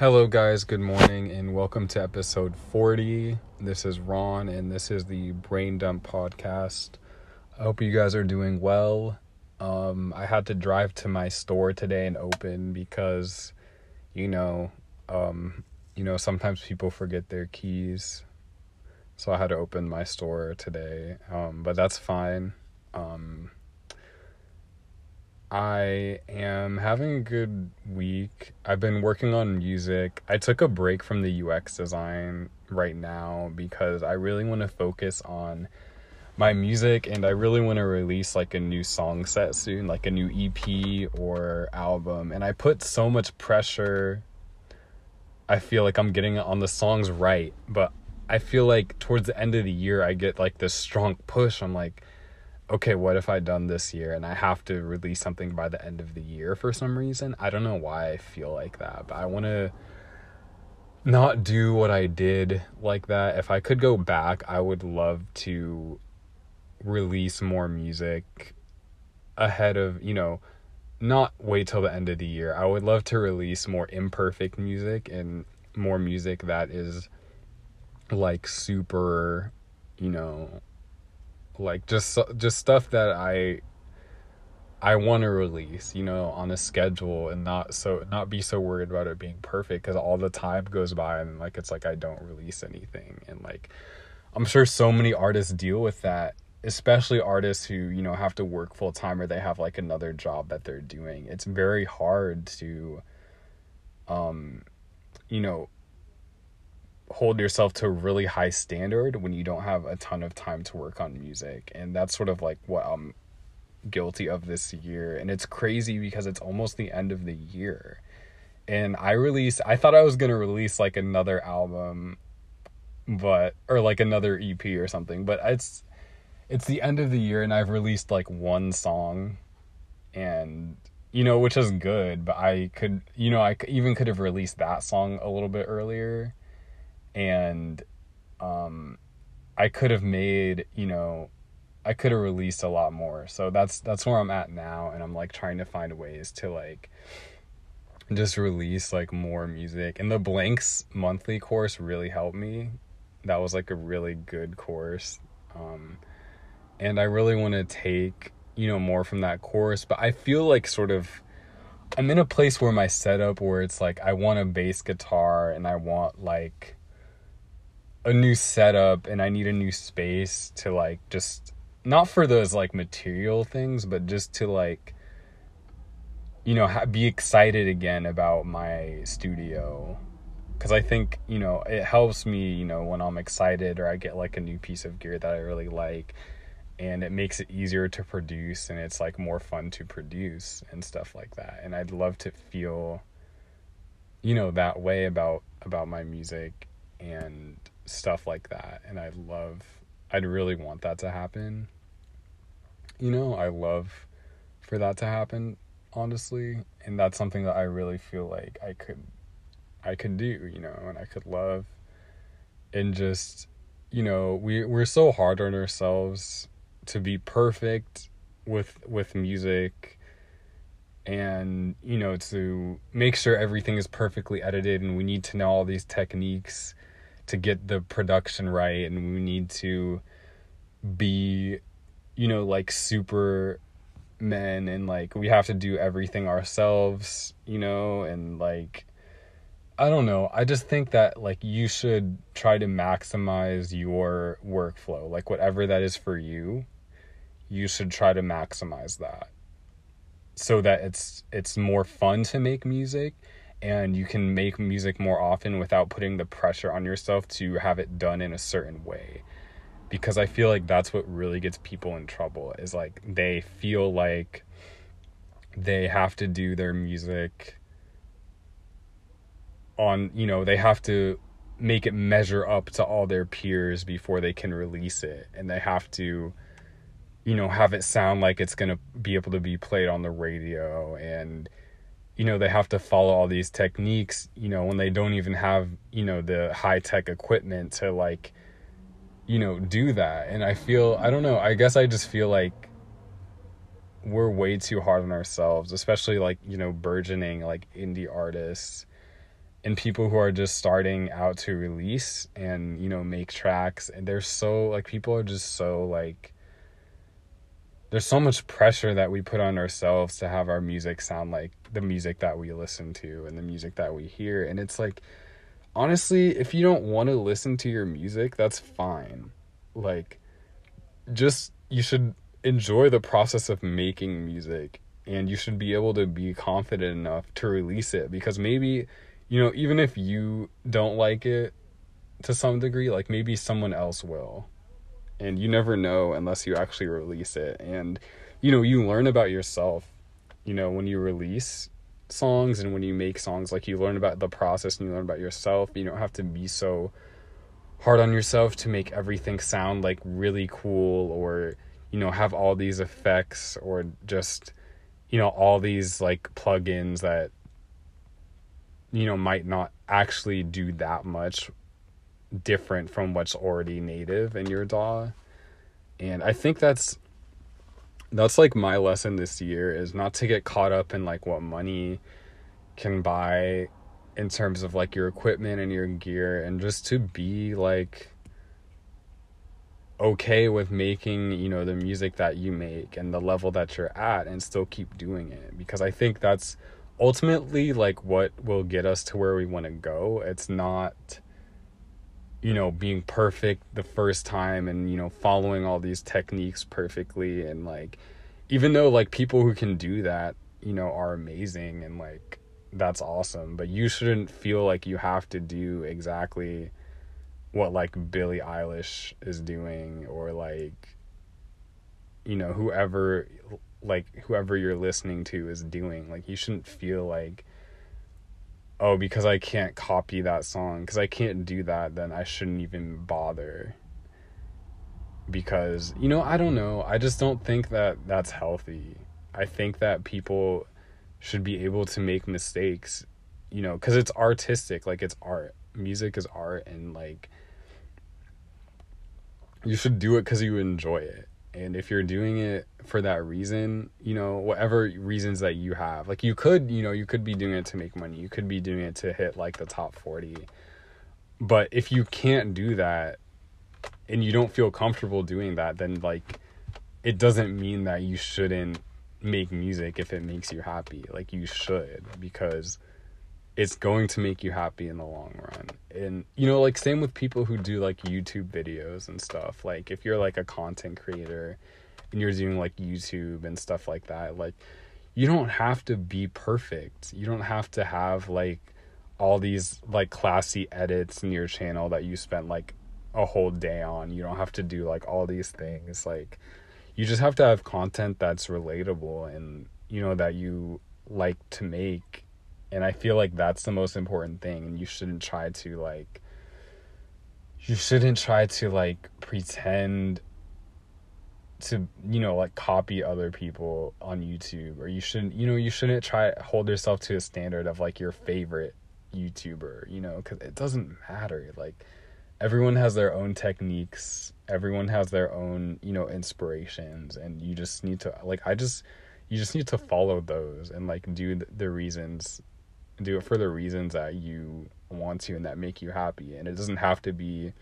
Hello, guys. Good morning, and welcome to episode 40. This is Ron, and this is the Brain Dump Podcast. I hope you guys are doing well. Um, I had to drive to my store today and open because, you know, um, you know, sometimes people forget their keys, so I had to open my store today. Um, but that's fine. Um, I am having a good week. I've been working on music. I took a break from the UX design right now because I really want to focus on my music and I really want to release like a new song set soon, like a new EP or album. And I put so much pressure. I feel like I'm getting on the songs right, but I feel like towards the end of the year I get like this strong push. I'm like okay, what if I done this year and I have to release something by the end of the year for some reason? I don't know why I feel like that, but I want to not do what I did like that. If I could go back, I would love to release more music ahead of, you know, not wait till the end of the year. I would love to release more imperfect music and more music that is like super, you know, like just just stuff that I I want to release, you know, on a schedule and not so not be so worried about it being perfect cuz all the time goes by and like it's like I don't release anything and like I'm sure so many artists deal with that, especially artists who, you know, have to work full time or they have like another job that they're doing. It's very hard to um you know, hold yourself to a really high standard when you don't have a ton of time to work on music. And that's sort of like what I'm guilty of this year. And it's crazy because it's almost the end of the year. And I released I thought I was going to release like another album but or like another EP or something. But it's it's the end of the year and I've released like one song. And you know which is good but I could you know I even could have released that song a little bit earlier and um I could have made, you know, I could have released a lot more. So that's that's where I'm at now and I'm like trying to find ways to like just release like more music. And the Blanks monthly course really helped me. That was like a really good course. Um and I really want to take, you know, more from that course, but I feel like sort of I'm in a place where my setup where it's like I want a bass guitar and I want like a new setup and I need a new space to like just not for those like material things, but just to like you know ha- be excited again about my studio. Because I think you know it helps me you know when I'm excited or I get like a new piece of gear that I really like and it makes it easier to produce and it's like more fun to produce and stuff like that. And I'd love to feel you know that way about about my music and stuff like that. And i love i'd really want that to happen. You know i love for that to happen honestly. And that's something that i really feel like i could i could do you know and i could love. And just you know we we're so hard on ourselves to be perfect with with music and you know to make sure everything is perfectly edited and we need to know all these techniques to get the production right and we need to be you know like super men and like we have to do everything ourselves you know and like i don't know. I just think that like you should try to maximize your workflow like whatever that is for you you should try to maximize that so that it's it's more fun to make music and you can make music more often without putting the pressure on yourself to have it done in a certain way. Because i feel like that's what really gets people in trouble is like they feel like they have to do their music on you know they have to make it measure up to all their peers before they can release it. And they have to you know have it sound like it's going to be able to be played on the radio and you know they have to follow all these techniques you know when they don't even have you know the high tech equipment to like you know do that. And i feel i don't know i guess i just feel like we're way too hard on ourselves especially like you know burgeoning like indie artists and people who are just starting out to release and you know make tracks. And they're so like people are just so like there's so much pressure that we put on ourselves to have our music sound like the music that we listen to and the music that we hear. And it's like honestly if you don't want to listen to your music that's fine. Like just you should enjoy the process of making music and you should be able to be confident enough to release it because maybe you know even if you don't like it to some degree like maybe someone else will and you never know unless you actually release it. And you know you learn about yourself you know when you release songs and when you make songs like you learn about the process and you learn about yourself. You don't have to be so hard on yourself to make everything sound like really cool or you know have all these effects or just you know all these like plugins that you know might not actually do that much different from what's already native in your DAW. And I think that's that's like my lesson this year is not to get caught up in like what money can buy in terms of like your equipment and your gear and just to be like okay with making you know the music that you make and the level that you're at and still keep doing it because i think that's ultimately like what will get us to where we want to go it's not you know being perfect the first time and you know following all these techniques perfectly and like even though like people who can do that you know are amazing and like that's awesome but you shouldn't feel like you have to do exactly what like Billie Eilish is doing or like you know whoever like whoever you're listening to is doing. Like you shouldn't feel like oh, because I can't copy that song, because I can't do that, then I shouldn't even bother. Because, you know, I don't know. I just don't think that that's healthy. I think that people should be able to make mistakes, you know, because it's artistic, like it's art. Music is art, and like, you should do it because you enjoy it and if you're doing it for that reason you know whatever reasons that you have like you could you know you could be doing it to make money. You could be doing it to hit like the top 40 but if you can't do that and you don't feel comfortable doing that then like it doesn't mean that you shouldn't make music if it makes you happy. Like you should because it's going to make you happy in the long run. And you know, like same with people who do like YouTube videos and stuff. Like if you're like a content creator and you're doing like YouTube and stuff like that, like you don't have to be perfect. You don't have to have like all these like classy edits in your channel that you spent like a whole day on. You don't have to do like all these things. Like you just have to have content that's relatable and you know that you like to make and i feel like that's the most important thing and you shouldn't try to like you shouldn't try to like pretend to you know like copy other people on youtube or you shouldn't you know you shouldn't try hold yourself to a standard of like your favorite youtuber you know because it doesn't matter like everyone has their own techniques everyone has their own you know inspirations and you just need to like i just you just need to follow those and like do the reasons do it for the reasons that you want to and that make you happy. And it doesn't have to be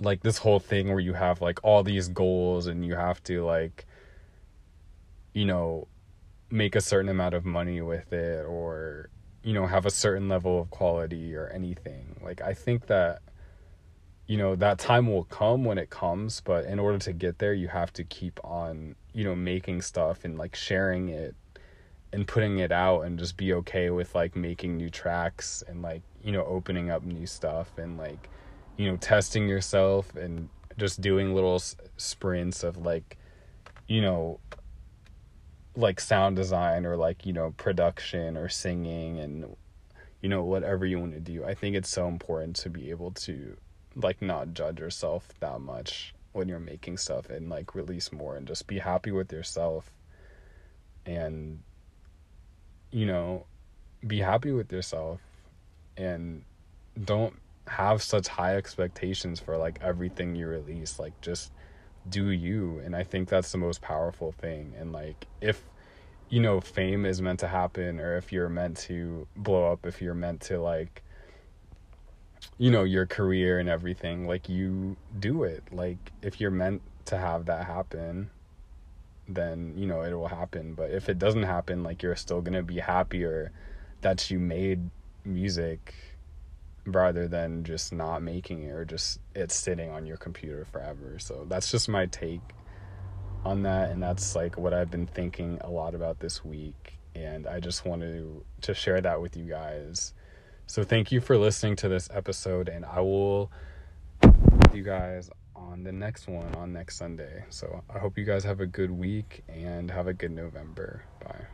like this whole thing where you have like all these goals and you have to like you know make a certain amount of money with it or you know have a certain level of quality or anything. Like i think that you know that time will come when it comes but in order to get there you have to keep on you know making stuff and like sharing it and putting it out and just be okay with like making new tracks and like you know opening up new stuff and like you know testing yourself and just doing little sprints of like you know like sound design or like you know production or singing and you know whatever you want to do. I think it's so important to be able to like not judge yourself that much when you're making stuff and like release more and just be happy with yourself. And you know, be happy with yourself and don't have such high expectations for like everything you release. Like just do you. And I think that's the most powerful thing. And like if you know fame is meant to happen or if you're meant to blow up if you're meant to like you know your career and everything like you do it like if you're meant to have that happen then you know it will happen. But if it doesn't happen like you're still to be happier that you made music rather than just not making it or just it sitting on your computer forever. So that's just my take on that and that's like what I've been thinking a lot about this week and I just wanted to, to share that with you guys. So thank you for listening to this episode, and I will you guys on the next one on next Sunday. So I hope you guys have a good week and have a good November. Bye.